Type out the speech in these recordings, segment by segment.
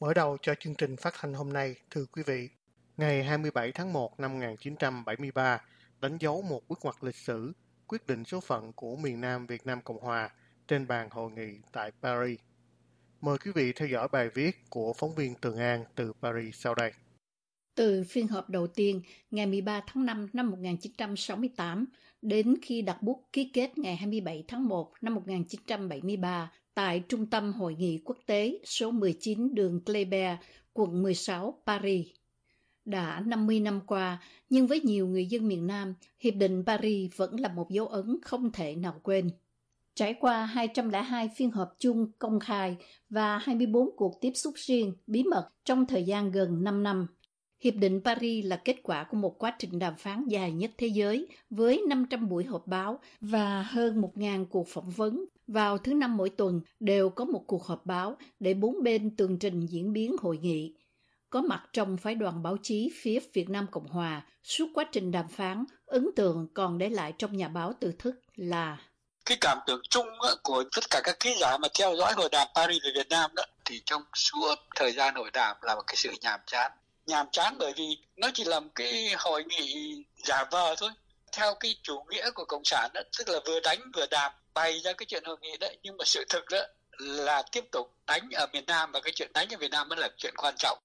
Mở đầu cho chương trình phát thanh hôm nay, thưa quý vị, ngày 27 tháng 1 năm 1973 đánh dấu một bước ngoặt lịch sử, quyết định số phận của miền Nam Việt Nam Cộng Hòa trên bàn hội nghị tại Paris. Mời quý vị theo dõi bài viết của phóng viên Tường An từ Paris sau đây. Từ phiên họp đầu tiên ngày 13 tháng 5 năm 1968 đến khi đặt bút ký kết ngày 27 tháng 1 năm 1973 tại Trung tâm Hội nghị Quốc tế số 19 đường Kléber, quận 16, Paris. Đã 50 năm qua, nhưng với nhiều người dân miền Nam, Hiệp định Paris vẫn là một dấu ấn không thể nào quên. Trải qua 202 phiên họp chung công khai và 24 cuộc tiếp xúc riêng bí mật trong thời gian gần 5 năm, Hiệp định Paris là kết quả của một quá trình đàm phán dài nhất thế giới với 500 buổi họp báo và hơn 1.000 cuộc phỏng vấn. Vào thứ năm mỗi tuần đều có một cuộc họp báo để bốn bên tường trình diễn biến hội nghị. Có mặt trong phái đoàn báo chí phía Việt Nam Cộng Hòa suốt quá trình đàm phán, ấn tượng còn để lại trong nhà báo từ thức là cái cảm tưởng chung của tất cả các ký giả mà theo dõi hội đàm Paris về Việt Nam đó thì trong suốt thời gian hội đàm là một cái sự nhàm chán nhàm chán bởi vì nó chỉ làm cái hội nghị giả vờ thôi. Theo cái chủ nghĩa của cộng sản đó, tức là vừa đánh vừa đàm, bày ra cái chuyện hội nghị đấy, nhưng mà sự thực đó là tiếp tục đánh ở miền Nam và cái chuyện đánh ở Việt Nam mới là chuyện quan trọng.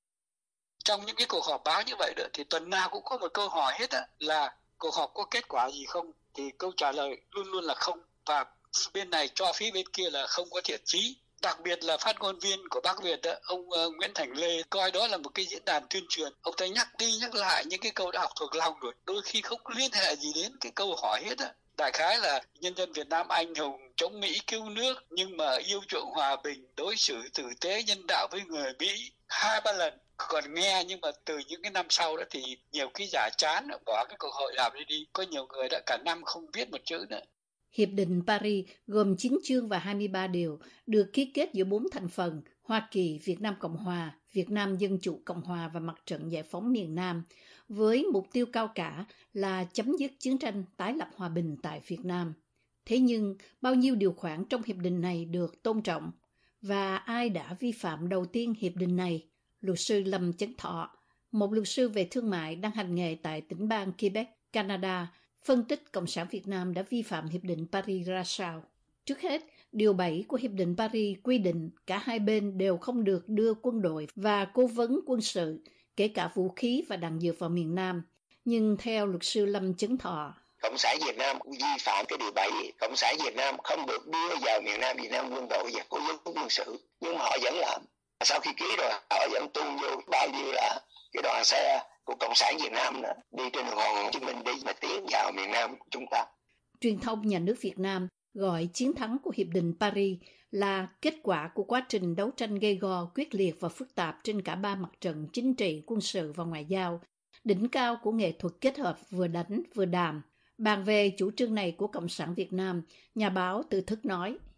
Trong những cái cuộc họp báo như vậy đó, thì tuần nào cũng có một câu hỏi hết á, là cuộc họp có kết quả gì không? Thì câu trả lời luôn luôn là không. Và bên này cho phía bên kia là không có thiện chí đặc biệt là phát ngôn viên của bác Việt đó, ông uh, Nguyễn Thành Lê coi đó là một cái diễn đàn tuyên truyền. Ông ta nhắc đi nhắc lại những cái câu đã học thuộc lòng rồi đôi khi không liên hệ gì đến cái câu hỏi hết á. Đại khái là nhân dân Việt Nam anh hùng chống Mỹ cứu nước nhưng mà yêu chuộng hòa bình đối xử tử tế nhân đạo với người Mỹ hai ba lần. Còn nghe nhưng mà từ những cái năm sau đó thì nhiều cái giả chán bỏ cái cuộc hội làm đi đi. Có nhiều người đã cả năm không biết một chữ nữa. Hiệp định Paris gồm 9 chương và 23 điều được ký kết giữa bốn thành phần Hoa Kỳ, Việt Nam Cộng Hòa, Việt Nam Dân Chủ Cộng Hòa và Mặt trận Giải phóng miền Nam, với mục tiêu cao cả là chấm dứt chiến tranh tái lập hòa bình tại Việt Nam. Thế nhưng, bao nhiêu điều khoản trong hiệp định này được tôn trọng? Và ai đã vi phạm đầu tiên hiệp định này? Luật sư Lâm Chấn Thọ, một luật sư về thương mại đang hành nghề tại tỉnh bang Quebec, Canada, phân tích Cộng sản Việt Nam đã vi phạm Hiệp định Paris ra sao. Trước hết, Điều 7 của Hiệp định Paris quy định cả hai bên đều không được đưa quân đội và cố vấn quân sự, kể cả vũ khí và đạn dược vào miền Nam. Nhưng theo luật sư Lâm Chấn Thọ, Cộng sản Việt Nam vi phạm cái điều 7, Cộng sản Việt Nam không được đưa vào miền Nam Việt Nam quân đội và cố vấn quân sự, nhưng mà họ vẫn làm. Sau khi ký rồi, họ vẫn tung vô bao nhiêu là cái đoàn xe của cộng sản Việt Nam nữa, đi trên đường Hồ Chí Minh đi mà tiến vào miền Nam của chúng ta. Truyền thông nhà nước Việt Nam gọi chiến thắng của Hiệp định Paris là kết quả của quá trình đấu tranh gây go, quyết liệt và phức tạp trên cả ba mặt trận chính trị, quân sự và ngoại giao, đỉnh cao của nghệ thuật kết hợp vừa đánh vừa đàm. Bàn về chủ trương này của Cộng sản Việt Nam, nhà báo Từ Thức nói –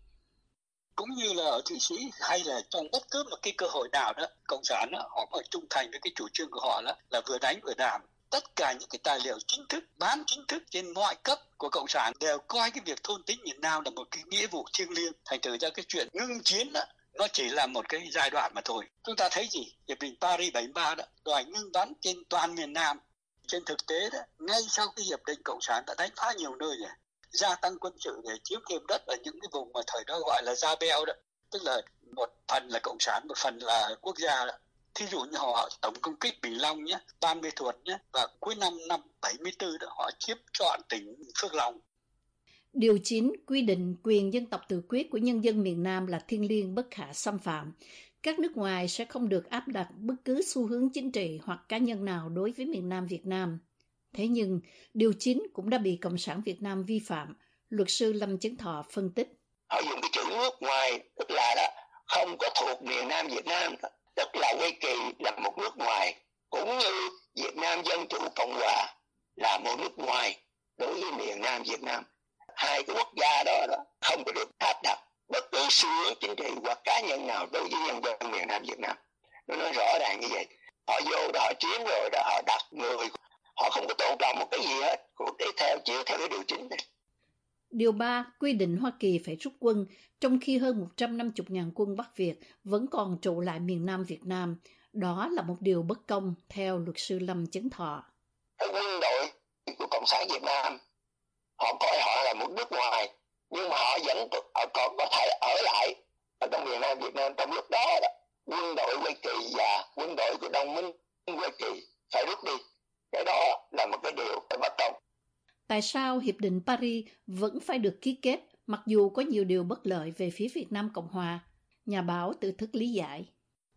cũng như là ở thụy sĩ hay là trong bất cứ một cái cơ hội nào đó cộng sản đó, họ phải trung thành với cái chủ trương của họ đó là vừa đánh vừa đàm tất cả những cái tài liệu chính thức bán chính thức trên mọi cấp của cộng sản đều coi cái việc thôn tính miền nam là một cái nghĩa vụ thiêng liêng. Thành thử ra cái chuyện ngưng chiến đó nó chỉ là một cái giai đoạn mà thôi. Chúng ta thấy gì? Hiệp định paris 73 đó đòi ngưng bắn trên toàn miền nam. Trên thực tế đó ngay sau cái hiệp định cộng sản đã đánh phá nhiều nơi rồi gia tăng quân sự để chiếm thêm đất ở những cái vùng mà thời đó gọi là Gia Beo đó tức là một phần là cộng sản một phần là quốc gia đó thí dụ như họ tổng công kích Bình Long nhé, Ban Mê Thuột nhé và cuối năm năm 74 đó họ chiếm trọn tỉnh Phước Long. Điều 9 quy định quyền dân tộc tự quyết của nhân dân miền Nam là thiên liêng bất khả xâm phạm. Các nước ngoài sẽ không được áp đặt bất cứ xu hướng chính trị hoặc cá nhân nào đối với miền Nam Việt Nam. Thế nhưng, điều 9 cũng đã bị Cộng sản Việt Nam vi phạm, luật sư Lâm Chấn Thọ phân tích. Họ dùng cái chữ nước ngoài, tức là đó, không có thuộc miền Nam Việt Nam, tức là Hoa Kỳ là một nước ngoài, cũng như Việt Nam Dân Chủ Cộng Hòa là một nước ngoài đối với miền Nam Việt Nam. Hai cái quốc gia đó, đó không có được áp đặt bất cứ xu hướng chính trị hoặc cá nhân nào đối với nhân dân miền Nam Việt Nam. Nó nói rõ ràng như vậy. Họ vô đó họ chiếm rồi đó họ đặt người họ không có tôn trọng một cái gì hết cũng để theo chiếu theo cái điều chính này Điều 3 quy định Hoa Kỳ phải rút quân, trong khi hơn 150.000 quân Bắc Việt vẫn còn trụ lại miền Nam Việt Nam. Đó là một điều bất công, theo luật sư Lâm Chấn Thọ. Cái quân đội của Cộng sản Việt Nam, họ coi họ là một nước ngoài, nhưng mà họ vẫn họ còn có thể ở lại ở trong miền Nam Việt Nam trong lúc đó, đó quân đội Hoa Kỳ và quân đội của đồng minh Hoa Kỳ phải rút đi cái đó là một cái điều phải bất công tại sao hiệp định Paris vẫn phải được ký kết mặc dù có nhiều điều bất lợi về phía Việt Nam Cộng Hòa? Nhà báo tự thức lý giải.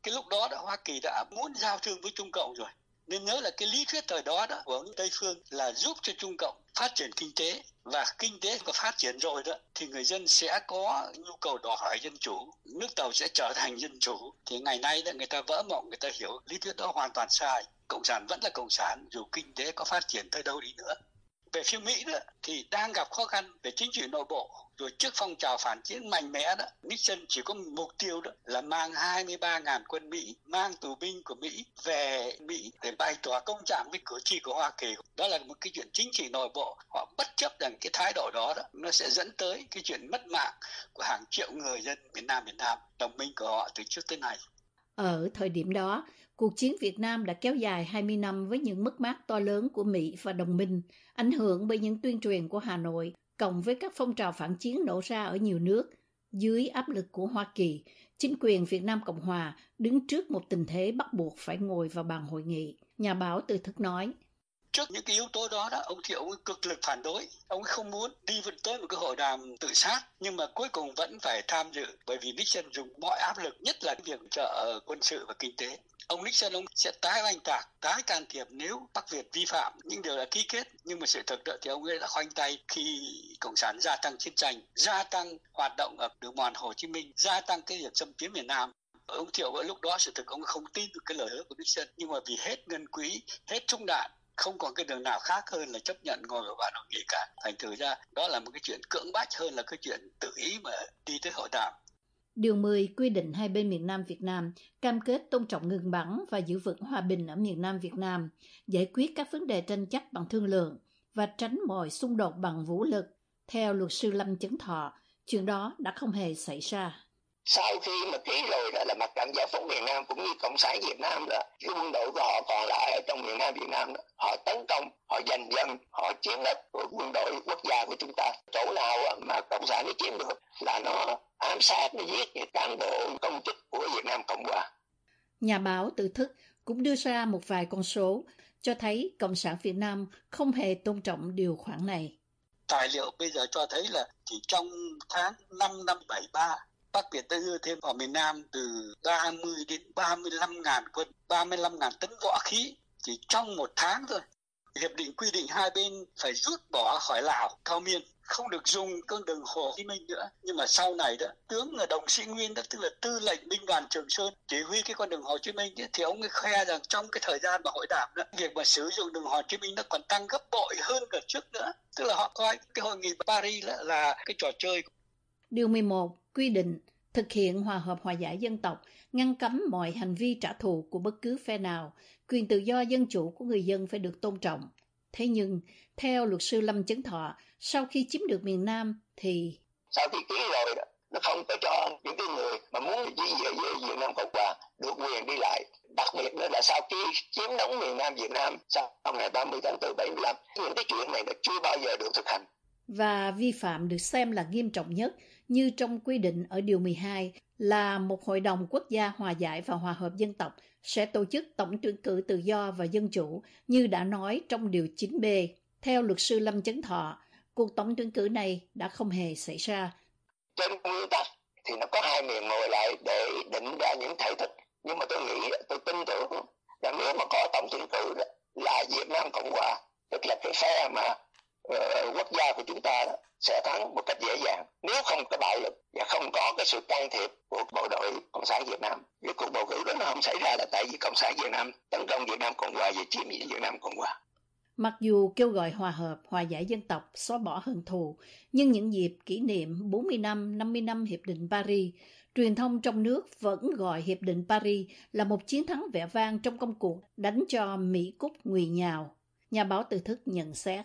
Cái lúc đó đã Hoa Kỳ đã muốn giao thương với Trung Cộng rồi. Nên nhớ là cái lý thuyết thời đó đó của Tây Phương là giúp cho Trung Cộng phát triển kinh tế và kinh tế có phát triển rồi đó thì người dân sẽ có nhu cầu đòi hỏi dân chủ nước tàu sẽ trở thành dân chủ thì ngày nay đó người ta vỡ mộng người ta hiểu lý thuyết đó hoàn toàn sai cộng sản vẫn là cộng sản dù kinh tế có phát triển tới đâu đi nữa. Về phía Mỹ đó thì đang gặp khó khăn về chính trị nội bộ rồi trước phong trào phản chiến mạnh mẽ đó Nixon chỉ có mục tiêu đó là mang 23.000 quân Mỹ mang tù binh của Mỹ về Mỹ để bày tỏ công trạng với cử tri của Hoa Kỳ. Đó là một cái chuyện chính trị nội bộ họ bất chấp rằng cái thái độ đó đó nó sẽ dẫn tới cái chuyện mất mạng của hàng triệu người dân miền Nam miền Nam đồng minh của họ từ trước tới nay. Ở thời điểm đó, cuộc chiến Việt Nam đã kéo dài 20 năm với những mất mát to lớn của Mỹ và đồng minh, ảnh hưởng bởi những tuyên truyền của Hà Nội, cộng với các phong trào phản chiến nổ ra ở nhiều nước. Dưới áp lực của Hoa Kỳ, chính quyền Việt Nam Cộng Hòa đứng trước một tình thế bắt buộc phải ngồi vào bàn hội nghị. Nhà báo từ thức nói, trước những cái yếu tố đó đó ông thiệu ông cực lực phản đối ông không muốn đi tới một cái hội đàm tự sát nhưng mà cuối cùng vẫn phải tham dự bởi vì Nixon dùng mọi áp lực nhất là việc trợ quân sự và kinh tế ông Nixon ông sẽ tái oanh tạc, tái can thiệp nếu Bắc Việt vi phạm những điều đã ký kết. Nhưng mà sự thực đó thì ông ấy đã khoanh tay khi Cộng sản gia tăng chiến tranh, gia tăng hoạt động ở đường mòn Hồ Chí Minh, gia tăng cái việc xâm chiếm miền Nam. Ông Thiệu ở lúc đó sự thực ông không tin được cái lời hứa của Nixon nhưng mà vì hết ngân quỹ, hết trung đạn không còn cái đường nào khác hơn là chấp nhận ngồi vào bàn hội nghị cả thành thử ra đó là một cái chuyện cưỡng bách hơn là cái chuyện tự ý mà đi tới hội đàm Điều 10 quy định hai bên miền Nam Việt Nam cam kết tôn trọng ngừng bắn và giữ vững hòa bình ở miền Nam Việt Nam, giải quyết các vấn đề tranh chấp bằng thương lượng và tránh mọi xung đột bằng vũ lực. Theo luật sư Lâm Chấn Thọ, chuyện đó đã không hề xảy ra sau khi mà ký rồi đó là mặt trận giải phóng miền Nam cũng như cộng sản Việt Nam đó cái quân đội của họ còn lại ở trong miền Nam Việt Nam đó họ tấn công họ giành dân họ chiếm đất của quân đội quốc gia của chúng ta chỗ nào mà cộng sản nó chiếm được là nó ám sát nó giết những cán bộ công chức của Việt Nam Cộng Hòa nhà báo tự thức cũng đưa ra một vài con số cho thấy Cộng sản Việt Nam không hề tôn trọng điều khoản này. Tài liệu bây giờ cho thấy là chỉ trong tháng 5 năm 73 Bắc Việt đã đưa thêm vào miền Nam từ 30 đến 35 ngàn quân, 35 ngàn tấn võ khí chỉ trong một tháng thôi. Hiệp định quy định hai bên phải rút bỏ khỏi Lào, Cao Miên, không được dùng con đường Hồ Chí Minh nữa. Nhưng mà sau này đó, tướng là Đồng Sĩ Nguyên đó, tức là tư lệnh binh đoàn Trường Sơn, chỉ huy cái con đường Hồ Chí Minh ấy, thì ông ấy khoe rằng trong cái thời gian mà hội đàm đó, việc mà sử dụng đường Hồ Chí Minh nó còn tăng gấp bội hơn cả trước nữa. Tức là họ coi cái hội nghị Paris là, là cái trò chơi. Điều 11 quy định thực hiện hòa hợp hòa giải dân tộc, ngăn cấm mọi hành vi trả thù của bất cứ phe nào, quyền tự do dân chủ của người dân phải được tôn trọng. Thế nhưng, theo luật sư Lâm Chấn Thọ, sau khi chiếm được miền Nam thì... Sau khi ký rồi đó, nó không có cho những cái người mà muốn di về với Việt Nam Cộng Hòa được quyền đi lại. Đặc biệt nữa là sau khi chiếm đóng miền Nam Việt Nam sau ngày 30 tháng 4 75, những cái chuyện này nó chưa bao giờ được thực hành và vi phạm được xem là nghiêm trọng nhất như trong quy định ở Điều 12 là một hội đồng quốc gia hòa giải và hòa hợp dân tộc sẽ tổ chức tổng tuyển cử tự do và dân chủ như đã nói trong Điều 9B. Theo luật sư Lâm Chấn Thọ, cuộc tổng tuyển cử này đã không hề xảy ra. Trên nguyên tắc thì nó có hai miền ngồi lại để định ra những thể thức. Nhưng mà tôi nghĩ, tôi tin tưởng là nếu mà có tổng tuyển cử là Việt Nam Cộng Hòa, tức là cái phe mà Ờ, quốc gia của chúng ta đó, sẽ thắng một cách dễ dàng. Nếu không có bạo lực và không có cái sự can thiệp của bộ đội cộng sản việt nam cái cuộc bầu cử đó nó không xảy ra là tại vì cộng sản việt nam tấn công việt nam cộng hòa và chiếm việt nam cộng hòa. Mặc dù kêu gọi hòa hợp, hòa giải dân tộc, xóa bỏ hận thù, nhưng những dịp kỷ niệm 40 năm, 50 năm Hiệp định Paris, truyền thông trong nước vẫn gọi Hiệp định Paris là một chiến thắng vẻ vang trong công cuộc đánh cho Mỹ Cúc ngụy nhào. Nhà báo từ thức nhận xét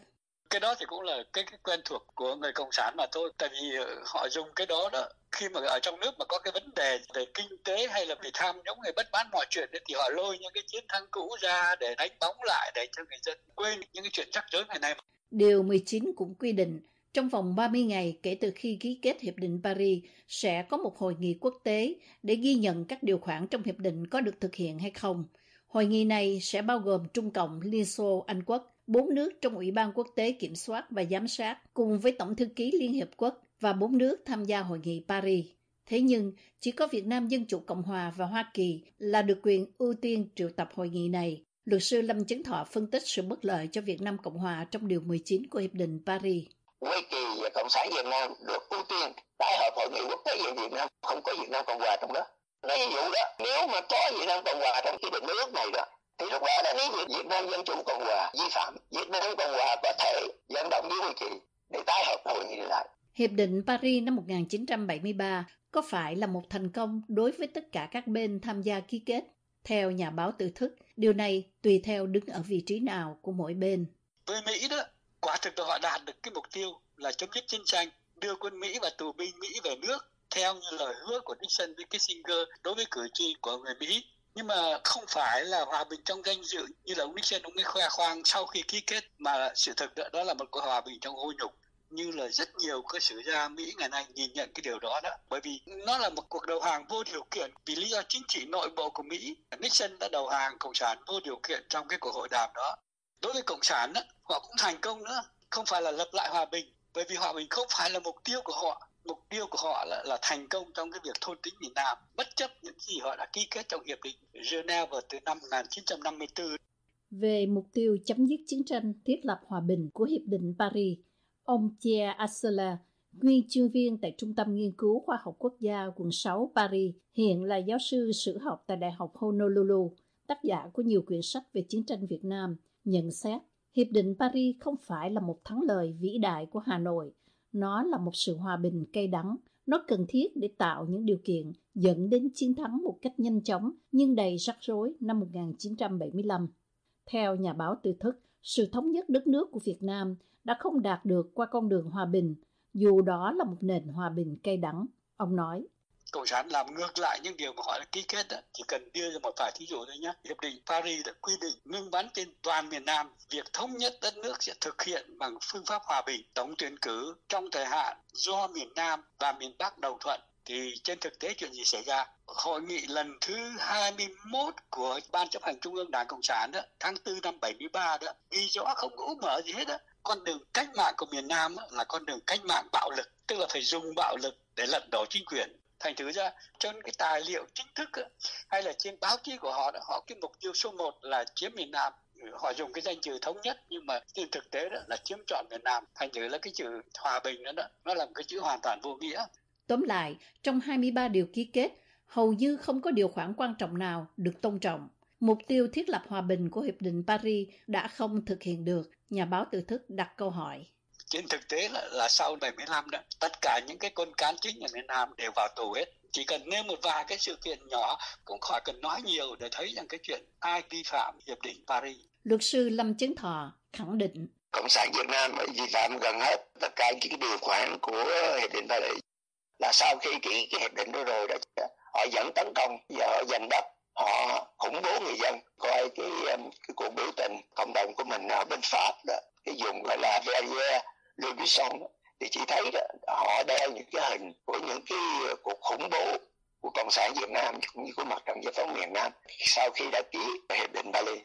cái đó thì cũng là cái, cái quen thuộc của người cộng sản mà thôi tại vì ờ, họ dùng cái đó đó khi mà ở trong nước mà có cái vấn đề về kinh tế hay là về tham nhũng hay bất mãn mọi chuyện thì họ lôi những cái chiến thắng cũ ra để đánh bóng lại để cho người dân quên những cái chuyện rắc rối ngày nay. Điều 19 cũng quy định trong vòng 30 ngày kể từ khi ký kết Hiệp định Paris sẽ có một hội nghị quốc tế để ghi nhận các điều khoản trong hiệp định có được thực hiện hay không. Hội nghị này sẽ bao gồm Trung Cộng, Liên Xô, Anh Quốc, bốn nước trong Ủy ban Quốc tế Kiểm soát và Giám sát cùng với Tổng thư ký Liên Hiệp Quốc và bốn nước tham gia hội nghị Paris. Thế nhưng, chỉ có Việt Nam Dân Chủ Cộng Hòa và Hoa Kỳ là được quyền ưu tiên triệu tập hội nghị này. Luật sư Lâm Chấn Thọ phân tích sự bất lợi cho Việt Nam Cộng Hòa trong Điều 19 của Hiệp định Paris. Hoa Kỳ và Cộng sản Việt Nam được ưu tiên tái hợp hội nghị quốc tế về Việt Nam, không có Việt Nam Cộng Hòa trong đó. Nói ví dụ đó, nếu mà có Việt Nam Cộng Hòa trong cái định ước này đó, thì lúc đó đã nếu Việt Nam Dân Chủ Cộng Hòa vi phạm, Việt Nam Cộng Hòa có thể vận động với Hoa Kỳ để tái hợp hội nghị lại. Hiệp định Paris năm 1973 có phải là một thành công đối với tất cả các bên tham gia ký kết? Theo nhà báo tự thức, điều này tùy theo đứng ở vị trí nào của mỗi bên. Với Mỹ đó, quả thực là họ đạt được cái mục tiêu là chấm dứt chiến tranh, đưa quân Mỹ và tù binh Mỹ về nước theo như lời hứa của Nixon với Kissinger đối với cử tri của người Mỹ nhưng mà không phải là hòa bình trong danh dự như là ông Nixon ông ấy khoe khoang sau khi ký kết mà sự thực đó, đó là một cuộc hòa bình trong hôi nhục như là rất nhiều cơ sử gia Mỹ ngày nay nhìn nhận cái điều đó đó. Bởi vì nó là một cuộc đầu hàng vô điều kiện vì lý do chính trị nội bộ của Mỹ. Nixon đã đầu hàng cộng sản vô điều kiện trong cái cuộc hội đàm đó. Đối với cộng sản đó, họ cũng thành công nữa không phải là lập lại hòa bình bởi vì hòa bình không phải là mục tiêu của họ mục tiêu của họ là, là thành công trong cái việc thôn tính miền Nam bất chấp những gì họ đã ký kết trong hiệp định Geneva từ năm 1954. Về mục tiêu chấm dứt chiến tranh thiết lập hòa bình của hiệp định Paris, ông Pierre Assela, nguyên chuyên viên tại Trung tâm Nghiên cứu Khoa học Quốc gia quận 6 Paris, hiện là giáo sư sử học tại Đại học Honolulu, tác giả của nhiều quyển sách về chiến tranh Việt Nam, nhận xét Hiệp định Paris không phải là một thắng lợi vĩ đại của Hà Nội, nó là một sự hòa bình cay đắng. Nó cần thiết để tạo những điều kiện dẫn đến chiến thắng một cách nhanh chóng nhưng đầy rắc rối năm 1975. Theo nhà báo Tư Thức, sự thống nhất đất nước của Việt Nam đã không đạt được qua con đường hòa bình, dù đó là một nền hòa bình cay đắng. Ông nói, Cộng sản làm ngược lại những điều mà họ đã ký kết đó. Chỉ cần đưa ra một vài thí dụ thôi nhé. Hiệp định Paris đã quy định ngưng bắn trên toàn miền Nam. Việc thống nhất đất nước sẽ thực hiện bằng phương pháp hòa bình, tổng tuyển cử trong thời hạn do miền Nam và miền Bắc đồng thuận thì trên thực tế chuyện gì xảy ra? Hội nghị lần thứ 21 của Ban chấp hành Trung ương Đảng Cộng sản đó, tháng 4 năm 73 đó, ghi rõ không có mở gì hết đó. Con đường cách mạng của miền Nam là con đường cách mạng bạo lực, tức là phải dùng bạo lực để lật đổ chính quyền thành thử ra trên cái tài liệu chính thức hay là trên báo chí của họ họ cái mục tiêu số 1 là chiếm miền Nam. Họ dùng cái danh từ thống nhất nhưng mà trên thực tế đó là chiếm trọn miền Nam. Thành thử là cái chữ hòa bình đó, đó nó là một cái chữ hoàn toàn vô nghĩa. Tóm lại, trong 23 điều ký kết, hầu như không có điều khoản quan trọng nào được tôn trọng. Mục tiêu thiết lập hòa bình của Hiệp định Paris đã không thực hiện được, nhà báo tự thức đặt câu hỏi trên thực tế là, là sau 75 đó tất cả những cái con cán chính ở miền Nam đều vào tù hết. Chỉ cần nêu một vài cái sự kiện nhỏ cũng khỏi cần nói nhiều để thấy rằng cái chuyện ai vi phạm hiệp định Paris. Luật sư Lâm Chấn Thọ khẳng định. Cộng sản Việt Nam vi phạm gần hết tất cả những điều khoản của hiệp định Paris. Là sau khi ký cái hiệp định đó rồi đó họ dẫn tấn công và họ giành đất họ khủng bố người dân coi cái cái cuộc biểu tình cộng đồng của mình ở bên pháp đó. Cái vùng gọi là Verrières Le thì chị thấy đó, họ đeo những cái hình của những cái ờ, cuộc khủng bố của cộng sản Việt Nam cũng như của mặt trận giải phóng miền Nam sau khi đã ký hiệp định Paris.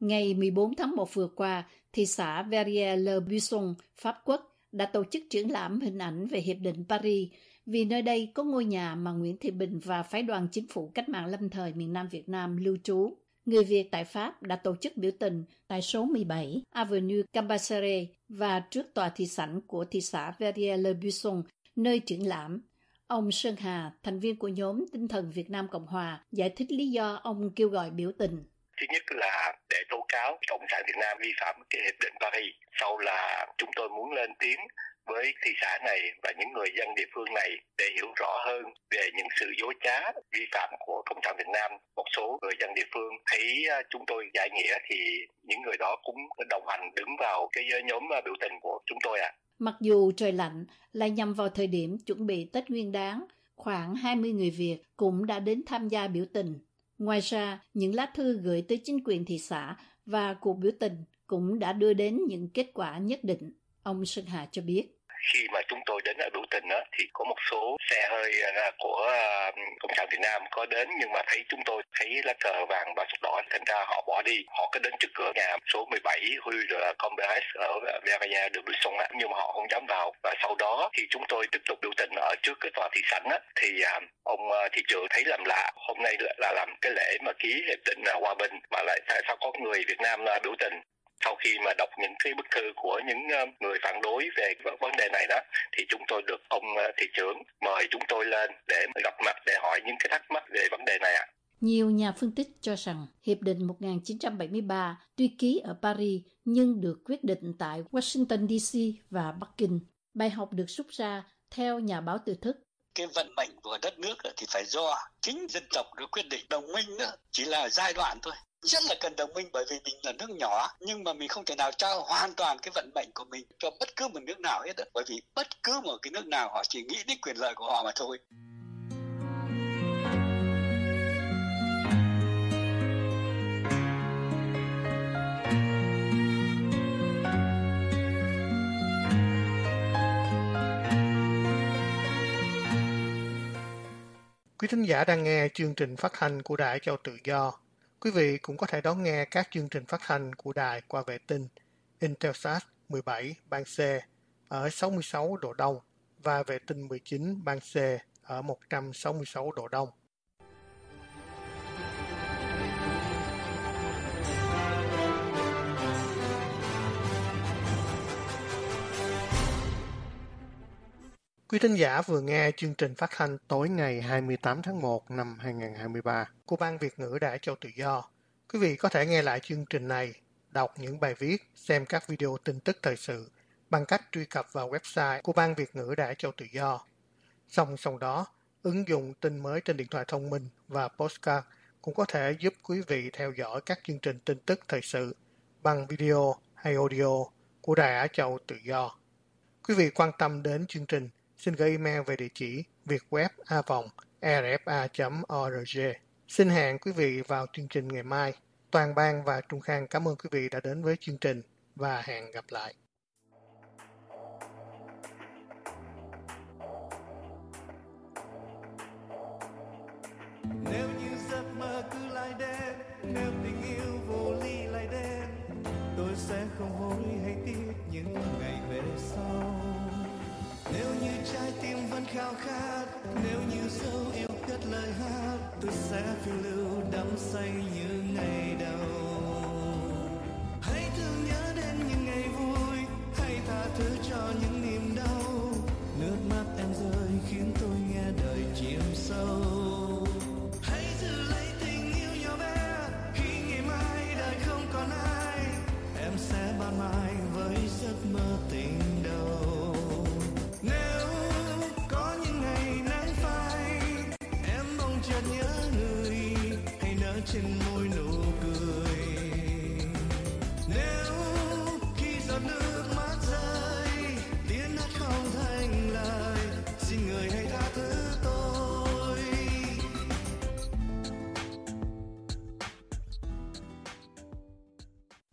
Ngày 14 tháng 1 vừa qua, thị xã Verrières-le-Buisson, Pháp Quốc đã tổ chức triển lãm hình ảnh về Hiệp định Paris vì nơi đây có ngôi nhà mà Nguyễn Thị Bình và phái đoàn chính phủ cách mạng lâm thời miền Nam Việt Nam lưu trú. Người Việt tại Pháp đã tổ chức biểu tình tại số 17 Avenue Cambacere và trước tòa thị sảnh của thị xã Verrières-le-Buisson, nơi triển lãm. Ông Sơn Hà, thành viên của nhóm Tinh thần Việt Nam Cộng Hòa, giải thích lý do ông kêu gọi biểu tình. Thứ nhất là để tố cáo Cộng sản Việt Nam vi phạm cái hiệp định Paris. Sau là chúng tôi muốn lên tiếng với thị xã này và những người dân địa phương này để hiểu rõ hơn về những sự dối trá vi phạm của Cộng sản Việt Nam. Một số người dân địa phương thấy à, chúng tôi giải nghĩa thì những người đó cũng đồng hành đứng vào cái nhóm à, biểu tình của chúng tôi ạ. À. Mặc dù trời lạnh, lại nhằm vào thời điểm chuẩn bị Tết Nguyên đáng, khoảng 20 người Việt cũng đã đến tham gia biểu tình. Ngoài ra, những lá thư gửi tới chính quyền thị xã và cuộc biểu tình cũng đã đưa đến những kết quả nhất định, ông Sơn Hà cho biết khi mà chúng tôi đến ở biểu tình đó, thì có một số xe hơi à, của à, cộng sản việt nam có đến nhưng mà thấy chúng tôi thấy lá cờ vàng và sọc đỏ thành ra họ bỏ đi. Họ có đến trước cửa nhà số 17 Huy Comberes ở Veraya de Sông nhưng mà họ không dám vào. Và sau đó thì chúng tôi tiếp tục biểu tình ở trước cái tòa thị sảnh á, thì à, ông thị trưởng thấy làm lạ. Hôm nay là làm cái lễ mà ký hiệp định hòa bình. Mà lại tại sao có người Việt Nam biểu tình? Sau khi mà đọc những cái bức thư của những ờ, người phản đối về vấn đề này đó thì chúng tôi được ông ờ, thị trưởng mời chúng tôi lên để gặp mặt để hỏi những cái thắc mắc về vấn đề này ạ. À. Nhiều nhà phân tích cho rằng Hiệp định 1973 tuy ký ở Paris nhưng được quyết định tại Washington DC và Bắc Kinh. Bài học được rút ra theo nhà báo từ thức cái vận mệnh của đất nước thì phải do chính dân tộc được quyết định đồng minh nữa chỉ là giai đoạn thôi rất là cần đồng minh bởi vì mình là nước nhỏ, nhưng mà mình không thể nào trao hoàn toàn cái vận mệnh của mình cho bất cứ một nước nào hết đó. bởi vì bất cứ một cái nước nào họ chỉ nghĩ đến quyền lợi của họ mà thôi Quý thính giả đang nghe chương trình phát thanh của Đài Châu Tự Do Quý vị cũng có thể đón nghe các chương trình phát thanh của đài qua vệ tinh Intelsat 17 ban C ở 66 độ Đông và vệ tinh 19 ban C ở 166 độ Đông. Quý thính giả vừa nghe chương trình phát thanh tối ngày 28 tháng 1 năm 2023 của Ban Việt ngữ Đại Châu Tự Do. Quý vị có thể nghe lại chương trình này, đọc những bài viết, xem các video tin tức thời sự bằng cách truy cập vào website của Ban Việt ngữ Đại Châu Tự Do. Song song đó, ứng dụng tin mới trên điện thoại thông minh và postcard cũng có thể giúp quý vị theo dõi các chương trình tin tức thời sự bằng video hay audio của Đài Á Châu Tự Do. Quý vị quan tâm đến chương trình xin gửi email về địa chỉ vietweb.rfa.org. Xin hẹn quý vị vào chương trình ngày mai. Toàn ban và Trung Khang cảm ơn quý vị đã đến với chương trình và hẹn gặp lại. Nếu như giấc mơ cứ lại đến, nếu tình yêu vô ly lại đến, tôi sẽ không hối hay tiếc những ngày về sau nếu như trái tim vẫn khao khát, nếu như dấu yêu cất lời hát, tôi sẽ phiêu lưu đắm say như ngày đầu.